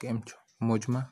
કેમ છો મોજમાં